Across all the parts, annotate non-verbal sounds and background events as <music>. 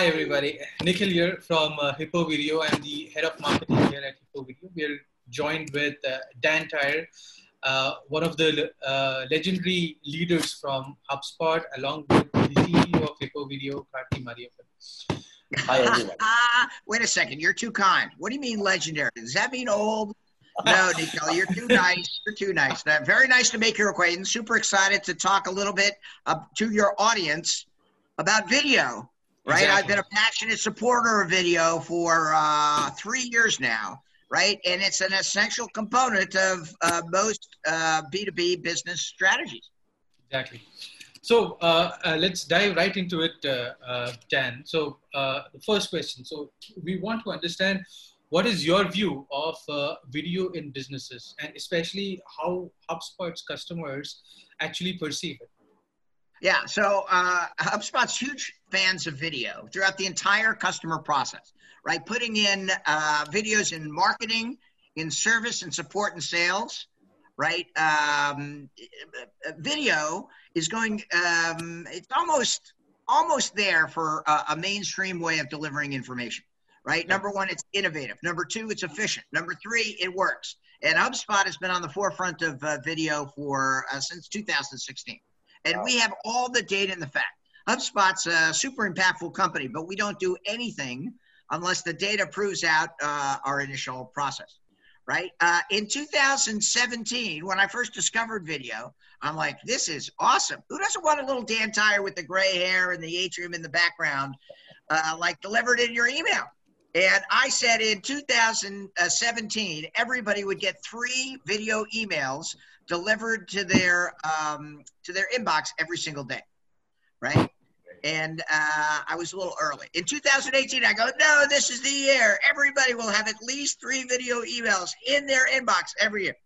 Hi, everybody. Nikhil here from uh, Hippo Video. I'm the head of marketing here at Hippo Video. We're joined with uh, Dan Tyre, uh, one of the uh, legendary leaders from HubSpot, along with the CEO of Hippo Video, Karthi Mariappan. Hi, everyone. Ah wait a second. You're too kind. What do you mean legendary? Does that mean old? No, <laughs> Nico, you're too nice. You're too nice. Very nice to make your acquaintance. Super excited to talk a little bit uh, to your audience about video right? Exactly. I've been a passionate supporter of video for uh, three years now, right? And it's an essential component of uh, most uh, B2B business strategies. Exactly. So uh, uh, let's dive right into it, uh, Dan. So the first question. So we want to understand what is your view of video in businesses and especially how HubSpot's customers actually perceive it? Yeah, so uh, HubSpot's huge fans of video throughout the entire customer process, right? Putting in uh, videos in marketing, in service and support and sales, right? Um, video is going, um, it's almost almost there for a, a mainstream way of delivering information, right? Number one, it's innovative. Number two, it's efficient. Number three, it works. And HubSpot has been on the forefront of uh, video for uh, since 2016. And we have all the data and the fact. HubSpot's a super impactful company, but we don't do anything unless the data proves out uh, our initial process, right? Uh, in 2017, when I first discovered video, I'm like, this is awesome. Who doesn't want a little Dan Tyre with the gray hair and the atrium in the background, uh, like delivered in your email? And I said in 2017, everybody would get three video emails delivered to their um, to their inbox every single day, right? And uh, I was a little early. In 2018, I go, no, this is the year. Everybody will have at least three video emails in their inbox every year.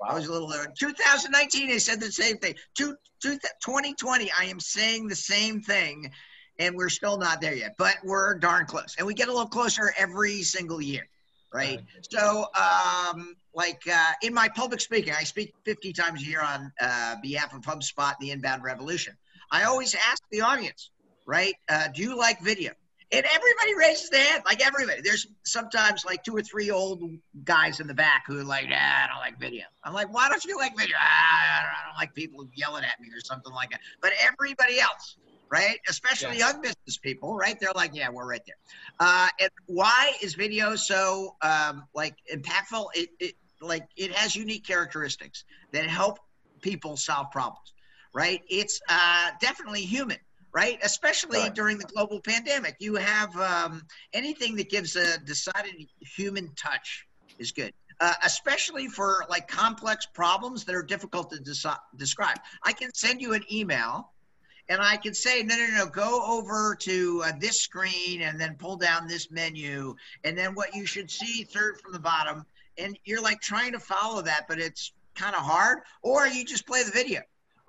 Wow. I was a little early. 2019, they said the same thing. Two, two, 2020, I am saying the same thing, and we're still not there yet, but we're darn close. And we get a little closer every single year right? So, um, like uh, in my public speaking, I speak 50 times a year on uh, behalf of HubSpot, and the Inbound Revolution. I always ask the audience, right? Uh, do you like video? And everybody raises their hand, like everybody. There's sometimes like two or three old guys in the back who are like, ah, I don't like video. I'm like, why don't you like video? Ah, I don't like people yelling at me or something like that. But everybody else, right? Especially yes. young business people, right? They're like, yeah, we're right there. Uh, and why is video so um, like impactful? It, it like it has unique characteristics that help people solve problems, right? It's uh, definitely human. Right, especially right. during the global pandemic, you have um, anything that gives a decided human touch is good. Uh, especially for like complex problems that are difficult to desi- describe. I can send you an email and I can say, no, no, no, go over to uh, this screen and then pull down this menu. And then what you should see third from the bottom. And you're like trying to follow that, but it's kind of hard. Or you just play the video,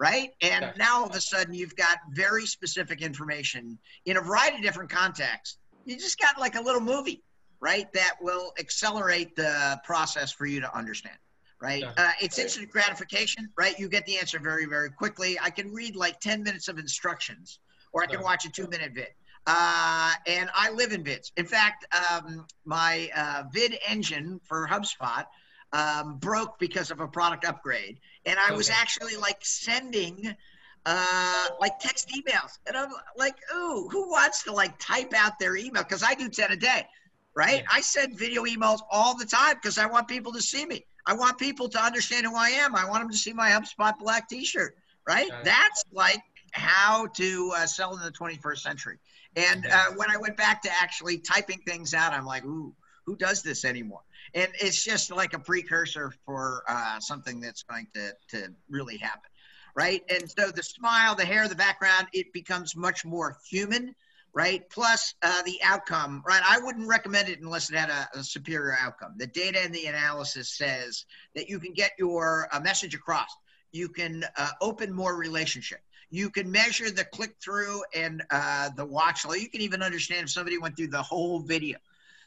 right? And now all of a sudden you've got very specific information in a variety of different contexts. You just got like a little movie, right? That will accelerate the process for you to understand right? Uh, it's instant gratification, right? You get the answer very, very quickly. I can read like 10 minutes of instructions, or I can watch a two minute vid. Uh, and I live in vids. In fact, um, my uh, vid engine for HubSpot um, broke because of a product upgrade. And I okay. was actually like sending uh, like text emails. And I'm like, ooh, who wants to like type out their email? Because I do 10 a day, right? Yeah. I send video emails all the time because I want people to see me. I want people to understand who I am. I want them to see my HubSpot black T-shirt, right? That's like how to uh, sell in the 21st century. And uh, when I went back to actually typing things out, I'm like, ooh, who does this anymore? And it's just like a precursor for uh, something that's going to, to really happen, right? And so the smile, the hair, the background, it becomes much more human right? Plus uh, the outcome, right? I wouldn't recommend it unless it had a, a, superior outcome. The data and the analysis says that you can get your uh, message across. You can uh, open more relationship. You can measure the click through and uh, the watch. You can even understand if somebody went through the whole video.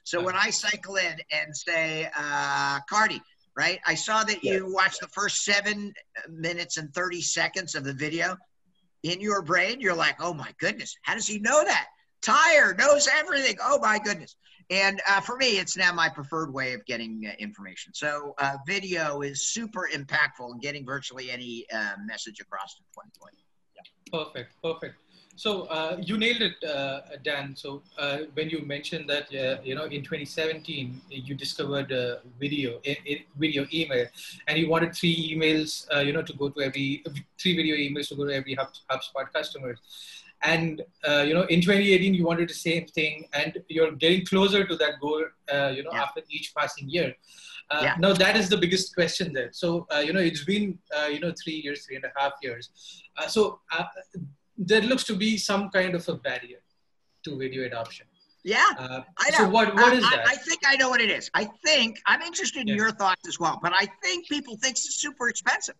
So when I cycle in and say, uh, Karthi, right? I saw that you watched the first seven minutes and 30 seconds of the video. In your brain, you're like, oh my goodness, how does he know that? Tyre knows everything. Oh my goodness. And uh, for me, it's now my preferred way of getting uh, information. So uh, video is super impactful in getting virtually any uh, message across in 2020. Yeah. Perfect, perfect. So uh, you nailed it, uh, Dan. So uh, when you mentioned that, uh, you know, in 2017 you discovered video, a, a video email, and you wanted three emails, uh, you know, to go to every three video emails to go to every Hub, HubSpot customers. And uh, you know, in 2018 you wanted the same thing, and you're getting closer to that goal, you know, yeah. after each passing year. Uh, yeah. Now that is the biggest question there. So uh, you know it's been uh, you know three years, three and a half years. so there looks to be some kind of a barrier to video adoption. Yeah, uh, I know. So what, what is I, that? I think I know what it is. I think I'm interested in yeah. your thoughts as well, but I think people think it's super expensive.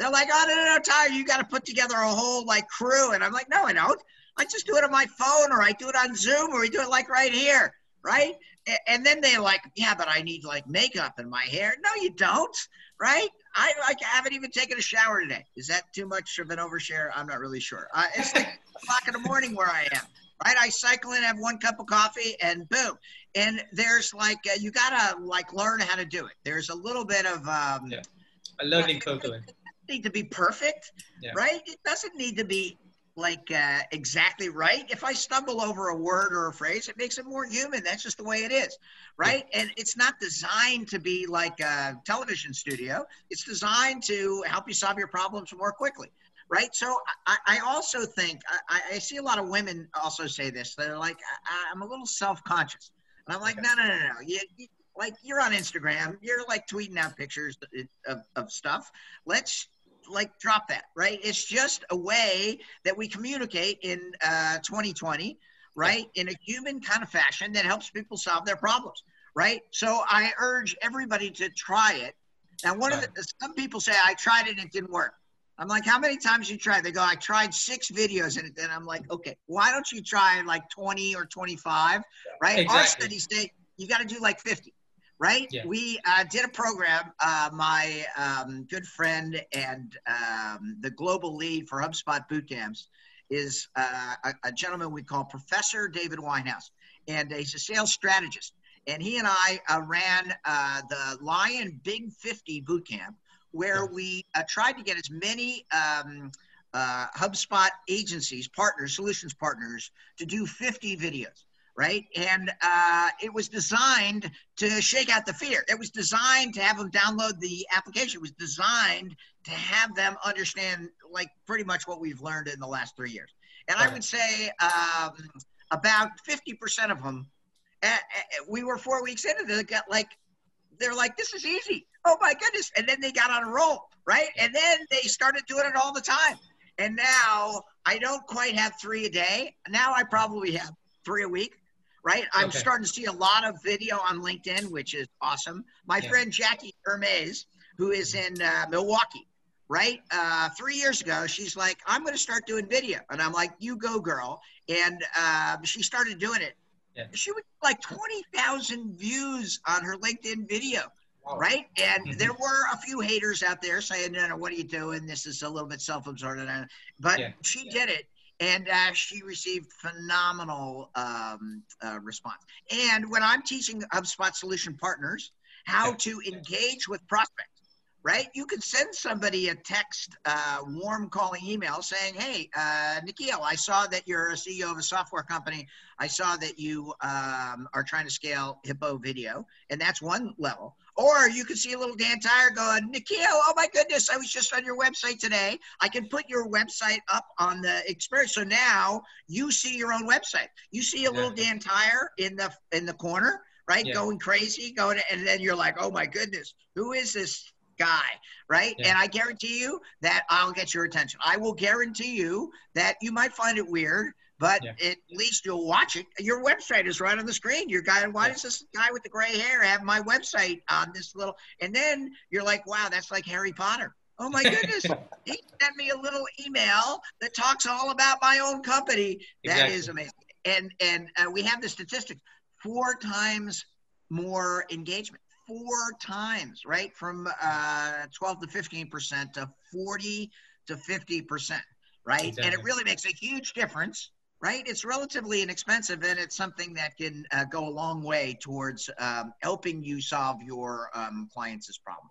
They're like, oh no, no, no, Tyler, you got to put together a whole like crew, and I'm like, no, I don't. I just do it on my phone, or I do it on Zoom, or we do it like right here, right? And then they're like, yeah, but I need like makeup and my hair. No, you don't, right? I like haven't even taken a shower today. Is that too much of an overshare? I'm not really sure. Uh, it's like <laughs> o'clock in the morning where I am. Right, I cycle in, have one cup of coffee, and boom. And there's like uh, you gotta like learn how to do it. There's a little bit of um, yeah. a learning curve. It need to be perfect, yeah. right? It doesn't need to be like uh, exactly right. If I stumble over a word or a phrase, it makes it more human. That's just the way it is, right? Yeah. And it's not designed to be like a television studio. It's designed to help you solve your problems more quickly, right? So I, I also think I, I, see a lot of women also say this. They're like, I, am a little self-conscious, and I'm like, okay. no, no, no, no. You, you, like you're on Instagram, you're like tweeting out pictures of, of stuff. Let's like drop that, right? It's just a way that we communicate in uh, 2020, right? In a human kind of fashion that helps people solve their problems, right? So I urge everybody to try it. Now, one of the, some people say I tried it and it didn't work. I'm like, how many times you tried? They go, I tried six videos and then I'm like, okay, why don't you try like 20 or 25, right? Exactly. Our studies say you got to do like 50 right? Yeah. We uh, did a program. Uh, my um, good friend and um, the global lead for HubSpot boot camps is uh, a, a, gentleman we call Professor David Weinhaus, and he's a sales strategist. And he and I uh, ran uh, the Lion Big 50 boot camp, where we uh, tried to get as many. Um, HubSpot agencies, partners, solutions partners, to do 50 videos right? And uh, it was designed to shake out the fear. It was designed to have them download the application. It was designed to have them understand, like, pretty much what we've learned in the last three years. And right. I would say um, about 50% of them, uh, we were four weeks into they got like, they're like, this is easy. Oh my goodness. And then they got on a roll, right? And then they started doing it all the time. And now I don't quite have three a day. Now I probably have three a week right? I'm okay. starting to see a lot of video on LinkedIn, which is awesome. My yeah. friend Jackie Hermes, who is in uh, Milwaukee, right? Uh, three years ago, she's like, I'm going to start doing video. And I'm like, you go, girl. And uh, she started doing it. Yeah. She would like 20,000 views on her LinkedIn video. Wow. Right. And mm-hmm. there were a few haters out there saying, no, no, what are you doing? This is a little bit self absorbed. But yeah. she did it and uh, she received phenomenal um, uh, response. And when I'm teaching HubSpot solution partners how to engage with prospects, right? You can send somebody a text, uh, warm calling email saying, "Hey, uh, Nikhil, I saw that you're a CEO of a software company. I saw that you um, are trying to scale Hippo Video, and that's one level. Or you can see a little Dan Tyre going, Nikhil, oh my goodness, I was just on your website today. I can put your website up on the experience. So now you see your own website. You see a little Dan Tyre in the in the corner, right? Yeah. Going crazy, going, and then you're like, oh my goodness, who is this guy, right? Yeah. And I guarantee you that I'll get your attention. I will guarantee you that you might find it weird but yeah. at least you'll watch it. Your website is right on the screen. Your guy, why yeah. does this guy with the gray hair have my website on this little? And then you're like, wow, that's like Harry Potter. Oh my goodness, <laughs> he sent me a little email that talks all about my own company. That exactly. is amazing. And and uh, we have the statistics: four times more engagement, four times, right? From uh, 12 to 15 percent to 40 to 50 percent, right? Exactly. And it really makes a huge difference right? It's relatively inexpensive and it's something that can uh, go a long way towards um, helping you solve your um, clients' problem.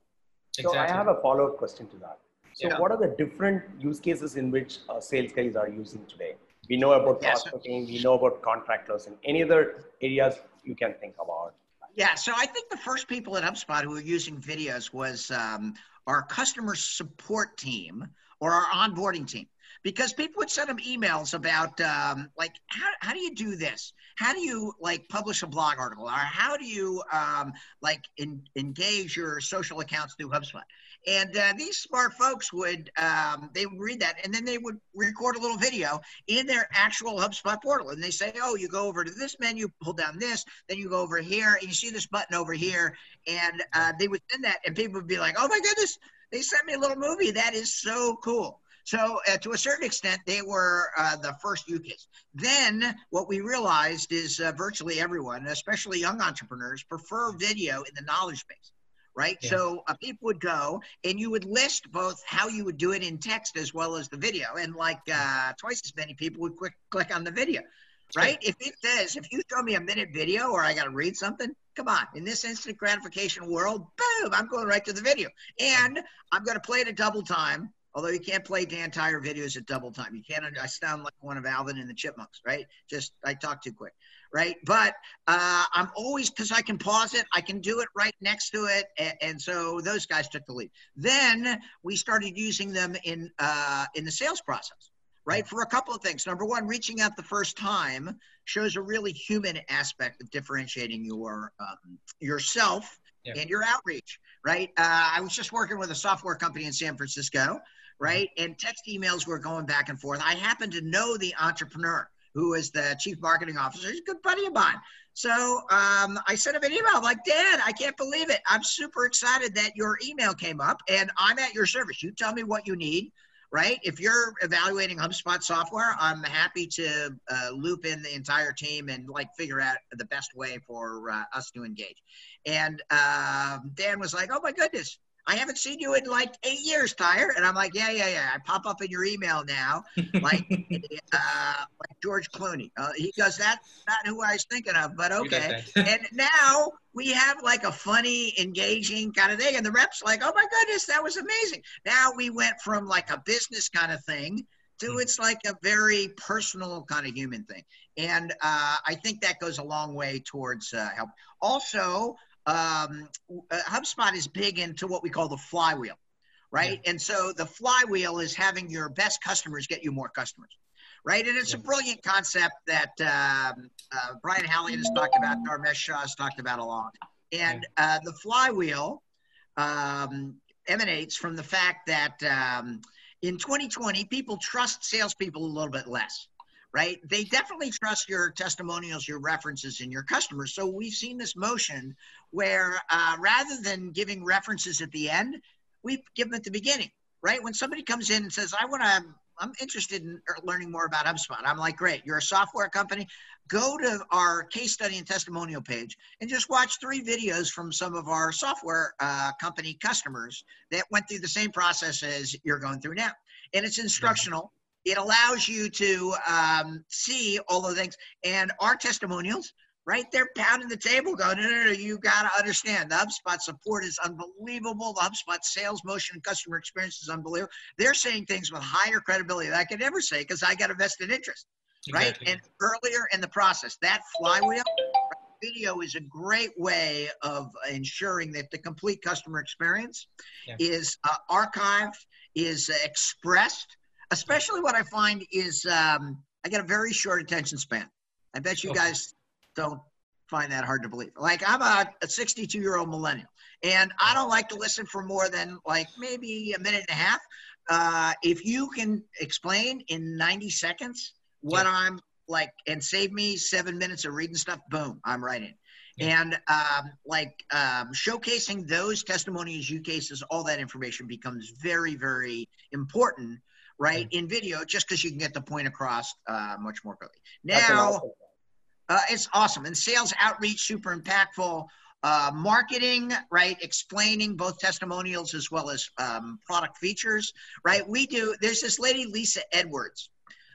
Exactly. So I have a follow-up question to that. So Yeah. what are the different use cases in which uh, sales guys are using today? We know about Yes. prospecting, we know about contract closing. Any other areas you can think about? Yeah, so I think the first people at HubSpot who were using videos was um, our customer support team or our onboarding team. Because people would send them emails about um, like how, how do you do this? How do you like publish a blog article or how do you um, like in, engage your social accounts through HubSpot? And uh, these smart folks would um, they would read that and then they would record a little video in their actual HubSpot portal and they say, oh, you go over to this menu, pull down this, then you go over here and you see this button over here, and uh, they would send that and people would be like, oh my goodness, they sent me a little movie. That is so cool. So uh, to a certain extent, they were uh, the first use. Then what we realized is uh, virtually everyone, especially young entrepreneurs, prefer video in the knowledge base. Right. Yeah. So uh, people would go and you would list both how you would do it in text as well as the video. And like uh, twice as many people would quick click on the video. Right. If it says, if you throw me a minute video or I got to read something, come on. In this instant gratification world, boom, I'm going right to the video. And I'm going to play it at double time. Although you can't play the entire videos at double time. You can't, I sound like one of Alvin and the Chipmunks, right? Just, I talk too quick, right? But uh, I'm always, because I can pause it, I can do it right next to it. And, and so those guys took the lead. Then we started using them in, uh, in the sales process right? For a couple of things. Number one, reaching out the first time shows a really human aspect of differentiating your um, yourself Yeah. and your outreach, right? Uh, I was just working with a software company in San Francisco, right? And text emails were going back and forth. I happen to know the entrepreneur who is the chief marketing officer. He's a good buddy of mine. So um, I sent him an email. I'm like, Dan, I can't believe it. I'm super excited that your email came up and I'm at your service. You tell me what you need right? If you're evaluating HubSpot software, I'm happy to uh, loop in the entire team and like figure out the best way for uh, us to engage. And uh, Dan was like, "Oh my goodness." I haven't seen you in like eight years, Tyre. And I'm like, yeah, yeah, yeah. I pop up in your email now, like, <laughs> uh, like George Clooney. Uh, he goes, that's Not who I was thinking of, but okay <laughs> and now we have like a funny, engaging kind of thing. And the reps like, oh my goodness, that was amazing. Now we went from like a business kind of thing to Hmm. it's like a very personal kind of human thing. And uh, I think that goes a long way towards uh, help. Also, um, uh, HubSpot is big into what we call the flywheel, right? And so the flywheel is having your best customers get you more customers right? And it's a brilliant concept that um, uh, Brian Halligan has talked about, Dharmesh Shah has talked about a lot. And uh, the flywheel um, emanates from the fact that um, in 2020, people trust salespeople a little bit less. Right? They definitely trust your testimonials, your references, and your customers. So we've seen this motion where uh, rather than giving references at the end, we give them at the beginning. Right? When somebody comes in and says, "I want to I'm interested in er, learning more about HubSpot. I'm like, great, you're a software company. Go to our case study and testimonial page and just watch three videos from some of our software uh, company customers that went through the same process as you're going through now. And it's instructional. It allows you to um, see all the things. And our testimonials, right? They're pounding the table going, no, no, no, you got to understand the HubSpot support is unbelievable. The HubSpot sales motion and customer experience is unbelievable they're saying things with higher credibility that I could never say because I got a vested interest, right? And earlier in the process, that flywheel video is a great way of ensuring that the complete customer experience Yeah. is uh, archived, is expressed. Especially what I find is um, I get a very short attention span. I bet you guys don't find that hard to believe. Like I'm a 62 year old millennial, and I don't like to listen for more than like maybe a minute and a half. Uh, if you can explain in 90 seconds what Yeah. I'm like and save me seven minutes of reading stuff, boom, I'm right in. Yeah. And um, like um, showcasing those testimonies, use cases, all that information becomes very, very important, right? In video, just because you can get the point across uh, much more quickly. Now, awesome- uh, it's awesome. And sales outreach, super impactful. Uh, marketing, right? Explaining both testimonials as well as um, product features, right? We do, there's this lady, Lisa Edwards,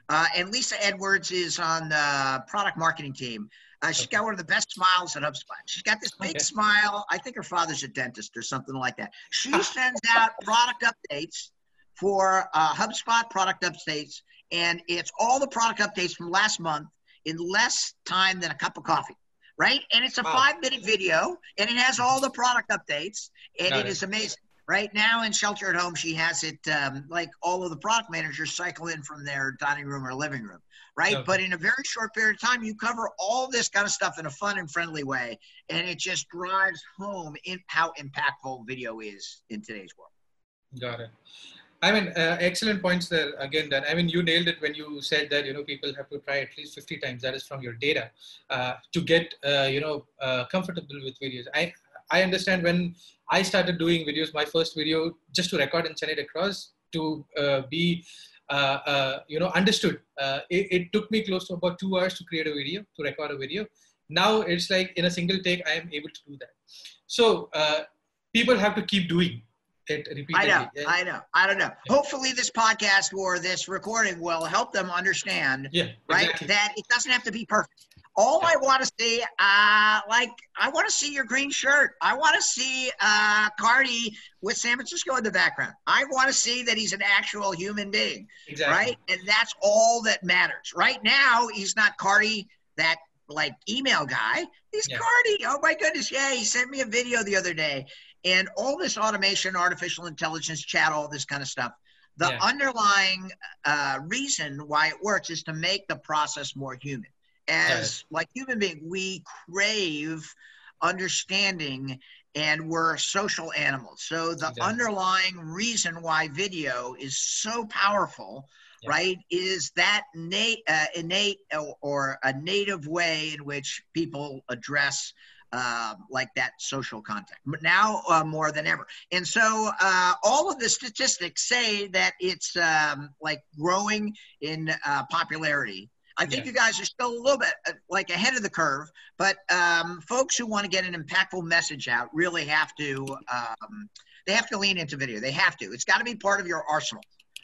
Uh, and Lisa Edwards is on the product marketing team. Uh, she's got one of the best smiles at HubSpot. She's got this big Okay. smile. I think her father's a dentist or something like that. She <laughs> sends out product updates for uh, HubSpot product updates, and it's all the product updates from last month in less time than a cup of coffee, right? And it's a Wow. five minute video, and it has all the product updates, and Got it it. is amazing. Right now in shelter at home, she has it um, like all of the product managers cycle in from their dining room or living room, right? Okay. But in a very short period of time, you cover all this kind of stuff in a fun and friendly way, and it just drives home in how impactful video is in today's world. Got it. I mean, uh, excellent points there again. Dan. I mean, you nailed it when you said that you know people have to try at least 50 times. That is from your data uh, to get uh, you know uh, comfortable with videos. I I understand when I started doing videos, my first video just to record and send it across to uh, be uh, you know understood. It, it took me close to about two hours to create a video to record a video. Now it's like in a single take, I am able to do that. So people have to keep doing it repeatedly. I know, Yeah. I know, I don't know. Hopefully, this podcast or this recording will help them understand, Yeah, right, exactly. that it doesn't have to be perfect. All I want to see, uh, like, I want to see your green shirt. I want to see uh, Karthi with San Francisco in the background. I want to see that he's an actual human being, exactly. right? And that's all that matters. Right now, he's not Karthi, that like email guy. He's Yeah. Karthi. Oh my goodness, yeah, he sent me a video the other day. And all this automation, artificial intelligence, chat, all this kind of stuff. The Yeah. underlying uh, reason why it works is to make the process more human. As like human being, we crave understanding and we're social animals. So the Exactly. underlying reason why video is so powerful, Yeah. right, is that innate, uh, innate or, or a native way in which people address uh, like that social contact But now uh, more than ever. And so uh, all of the statistics say that it's um, like growing in uh, popularity. I think Yeah. you guys are still a little bit uh, like ahead of the curve, but um, folks who want to get an impactful message out really have to um, they have to lean into video. They have to. It's got to be part of your arsenal,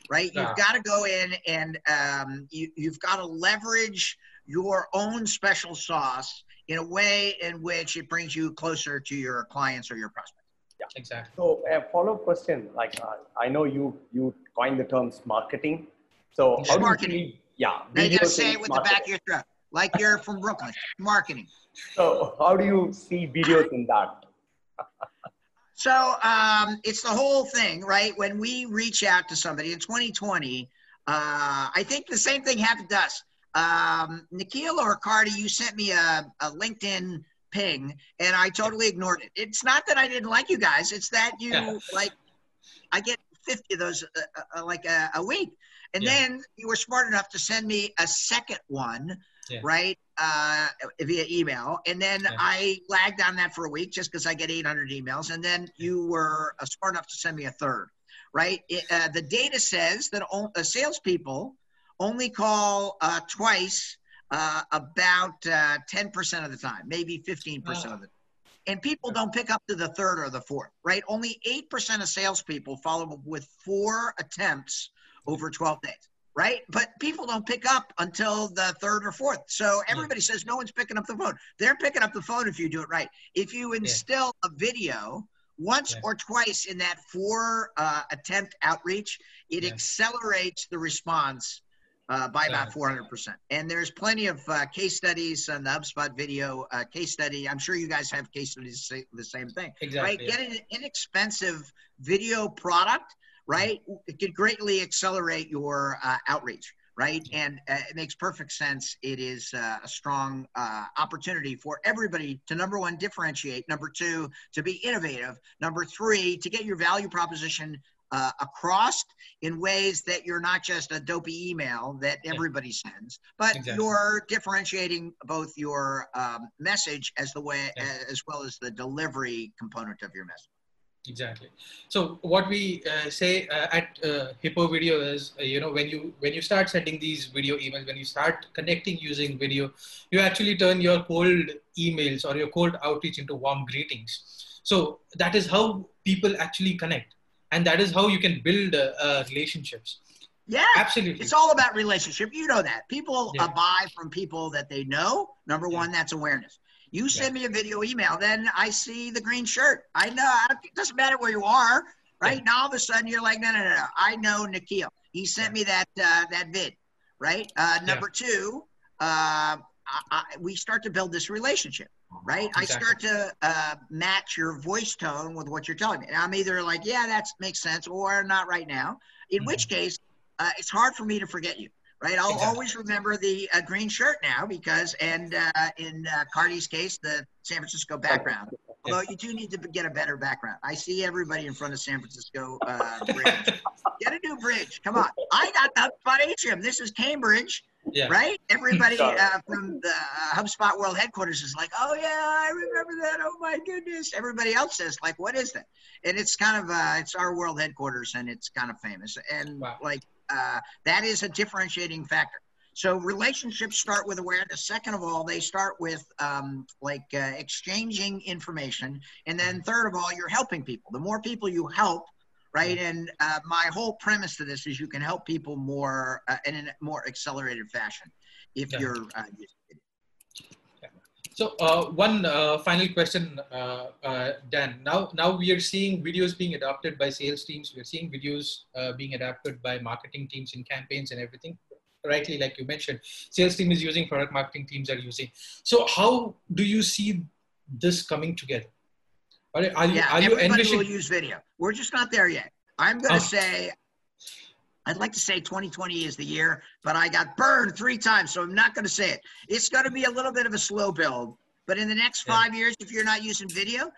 right? Yeah. You've got to go in and um, you, you've got to leverage your own special sauce in a way in which it brings you closer to your clients or your prospects. Yeah, exactly. So a follow-up question, like uh, I know you you coined the term smarketing. So how do you Marketing. see, yeah, Now you got to say it with the back of your throat, like you're from Brooklyn. Marketing. So how do you see videos in that? <laughs> So um, it's the whole thing, right? When we reach out to somebody in 2020, uh, I think the same thing happened to us. Um, Nikhil or Karthi, you sent me a, a LinkedIn ping, and I totally ignored it. It's not that I didn't like you guys; it's that you Yeah. <laughs> like. I get 50 of those uh, uh, like a, a week, and Yeah. then you were smart enough to send me a second one, Yeah. right, uh, via email, and then. I lagged on that for a week just because I get 800 emails, and then you were uh, smart enough to send me a third, right? It, uh, the data says that all, uh, salespeople only call uh, twice uh, about uh, 10% of the time, maybe 15% Ah. of the time. And people don't pick up to the third or the fourth, right? Only 8% of salespeople follow up with four attempts over 12 days, right? But people don't pick up until the third or fourth. So everybody says no one's picking up the phone. They're picking up the phone if you do it right. If you instill a video once Yeah. or twice in that four uh, attempt outreach, it Yeah. accelerates the response uh, by about 400%. And there's plenty of uh, case studies on the HubSpot video uh, case study. I'm sure you guys have case studies say the same thing, Exactly. right? Get an inexpensive video product, right? It could greatly accelerate your uh, outreach, right? And uh, it makes perfect sense. It is uh, a strong uh, opportunity for everybody to number one, differentiate. Number two, to be innovative. Number three, to get your value proposition uh, across in ways that you're not just a dopey email that Yeah. everybody sends, but Exactly. you're differentiating both your um, message as the way Yeah. as well as the delivery component of your message. exactly so what we uh, say uh, at uh, hippo video is uh, you know when you when you start sending these video emails when you start connecting using video you actually turn your cold emails or your cold outreach into warm greetings so that is how people actually connect and that is how you can build uh, uh, relationships Yeah, Absolutely. It's all about relationship. You know that people Yeah. uh, buy from people that they know. Number Yeah. one, that's awareness. You send me a video email, then I see the green shirt. I know I it doesn't matter where you are, right? Yeah. Now all of a sudden you're like, no, no, no, no. I know Nikhil. He sent me that uh, that vid, right? Uh, number two, uh, I, I, we start to build this relationship, right? I start to uh, match your voice tone with what you're telling me. And I'm either like, yeah, that makes sense, or not right now. In which case, uh, it's hard for me to forget you, right? I'll Exactly. always remember the uh, green shirt now because, and uh, in uh, Karthi's case, the San Francisco background. Although you do need to get a better background. I see everybody in front of San Francisco uh, <laughs> bridge. get a new bridge. Come on. I got the HubSpot atrium. This is Cambridge, Yeah. right? Everybody uh, from the uh, HubSpot World Headquarters is like, oh yeah, I remember that. Oh my goodness. Everybody else says like, what is that? And it's kind of uh, it's our world headquarters, and it's kind of famous. And Wow. like uh, that is a differentiating factor. So relationships start with awareness. Second of all, they start with um, like uh, exchanging information, and then third of all, you're helping people. The more people you help, right? And uh, my whole premise to this is you can help people more uh, in a more accelerated fashion if Yeah. you're uh, using it. So uh, one uh, final question, uh, uh, Dan. Now, now we are seeing videos being adopted by sales teams. We are seeing videos uh, being adapted by marketing teams in campaigns and everything. Rightly, like you mentioned, sales team is using, product marketing teams are using. So, how do you see this coming together? Are, are you Yeah, are you everybody will use video. We're just not there yet. I'm going to Oh. say, I'd like to say 2020 is the year, but I got burned three times, so I'm not going to say it. It's going to be a little bit of a slow build, but in the next Yeah. five years, if you're not using video,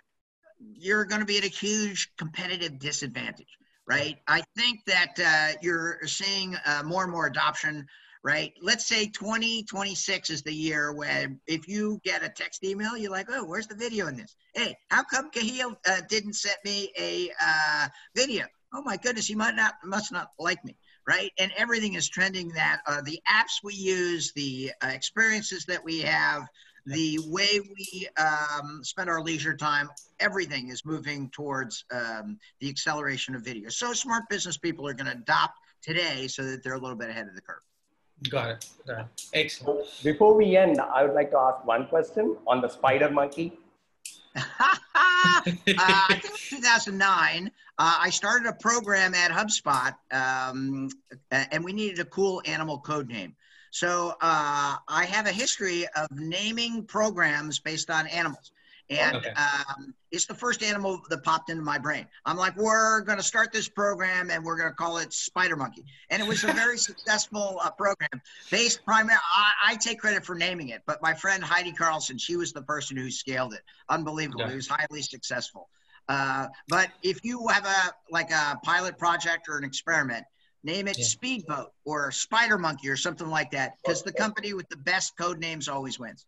you're going to be at a huge competitive disadvantage, right? I think that uh, you're seeing uh, more and more adoption, right? Let's say 2026 is the year when if you get a text email, you're like, oh, where's the video in this? Hey, how come Cahill uh, didn't send me a uh, video? Oh my goodness, he might not, must not like me, right? And everything is trending that uh, the apps we use, the uh, experiences that we have, the way we um, spend our leisure time, everything is moving towards um, the acceleration of video. So smart business people are going to adopt today so that they're a little bit ahead of the curve. Got it. Got it. Excellent. Before we end, I would like to ask one question on the spider monkey. <laughs> uh, I think in 2009, uh, I started a program at HubSpot, um, and we needed a cool animal code name. So uh, I have a history of naming programs based on animals. And Okay. um, it's the first animal that popped into my brain. I'm like, we're going to start this program and we're going to call it Spider Monkey. And it was a very <laughs> successful uh, program based primarily, I, I take credit for naming it, but my friend Heidi Carlson, she was the person who scaled it. Unbelievable. It was highly successful. Uh, but if you have a like a pilot project or an experiment, name it Yeah. Speedboat or Spider Monkey or something like that, because the company with the best code names always wins.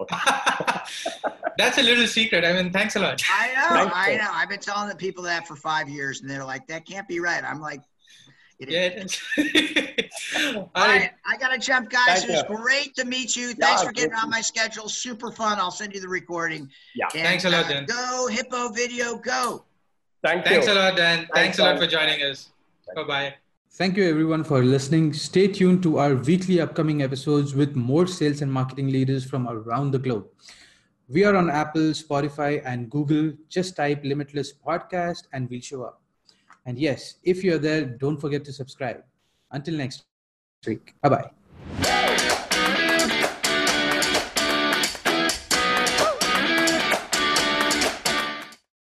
Okay. <laughs> That's a little secret. I mean, thanks a lot. I know, Thank I you. know. I've been telling the people that for five years, and they're like, "That can't be right." I'm like, it is. Yeah, it is. <laughs> All All right. right, I gotta jump, guys. Thank it was you. great to meet you. Thanks Yeah, for getting on my schedule. Super fun. I'll send you the recording. Yeah. And, Thanks a lot, uh, Dan. Go Hippo Video, go. Thank Thanks you. a lot, Dan. Thanks, Thanks, a lot for joining us. Bye bye. Thank you everyone for listening. Stay tuned to our weekly upcoming episodes with more sales and marketing leaders from around the globe. We are on Apple, Spotify, and Google. Just type Limitless Podcast and we'll show up. And yes, if you're there, don't forget to subscribe. Until next week. Bye bye.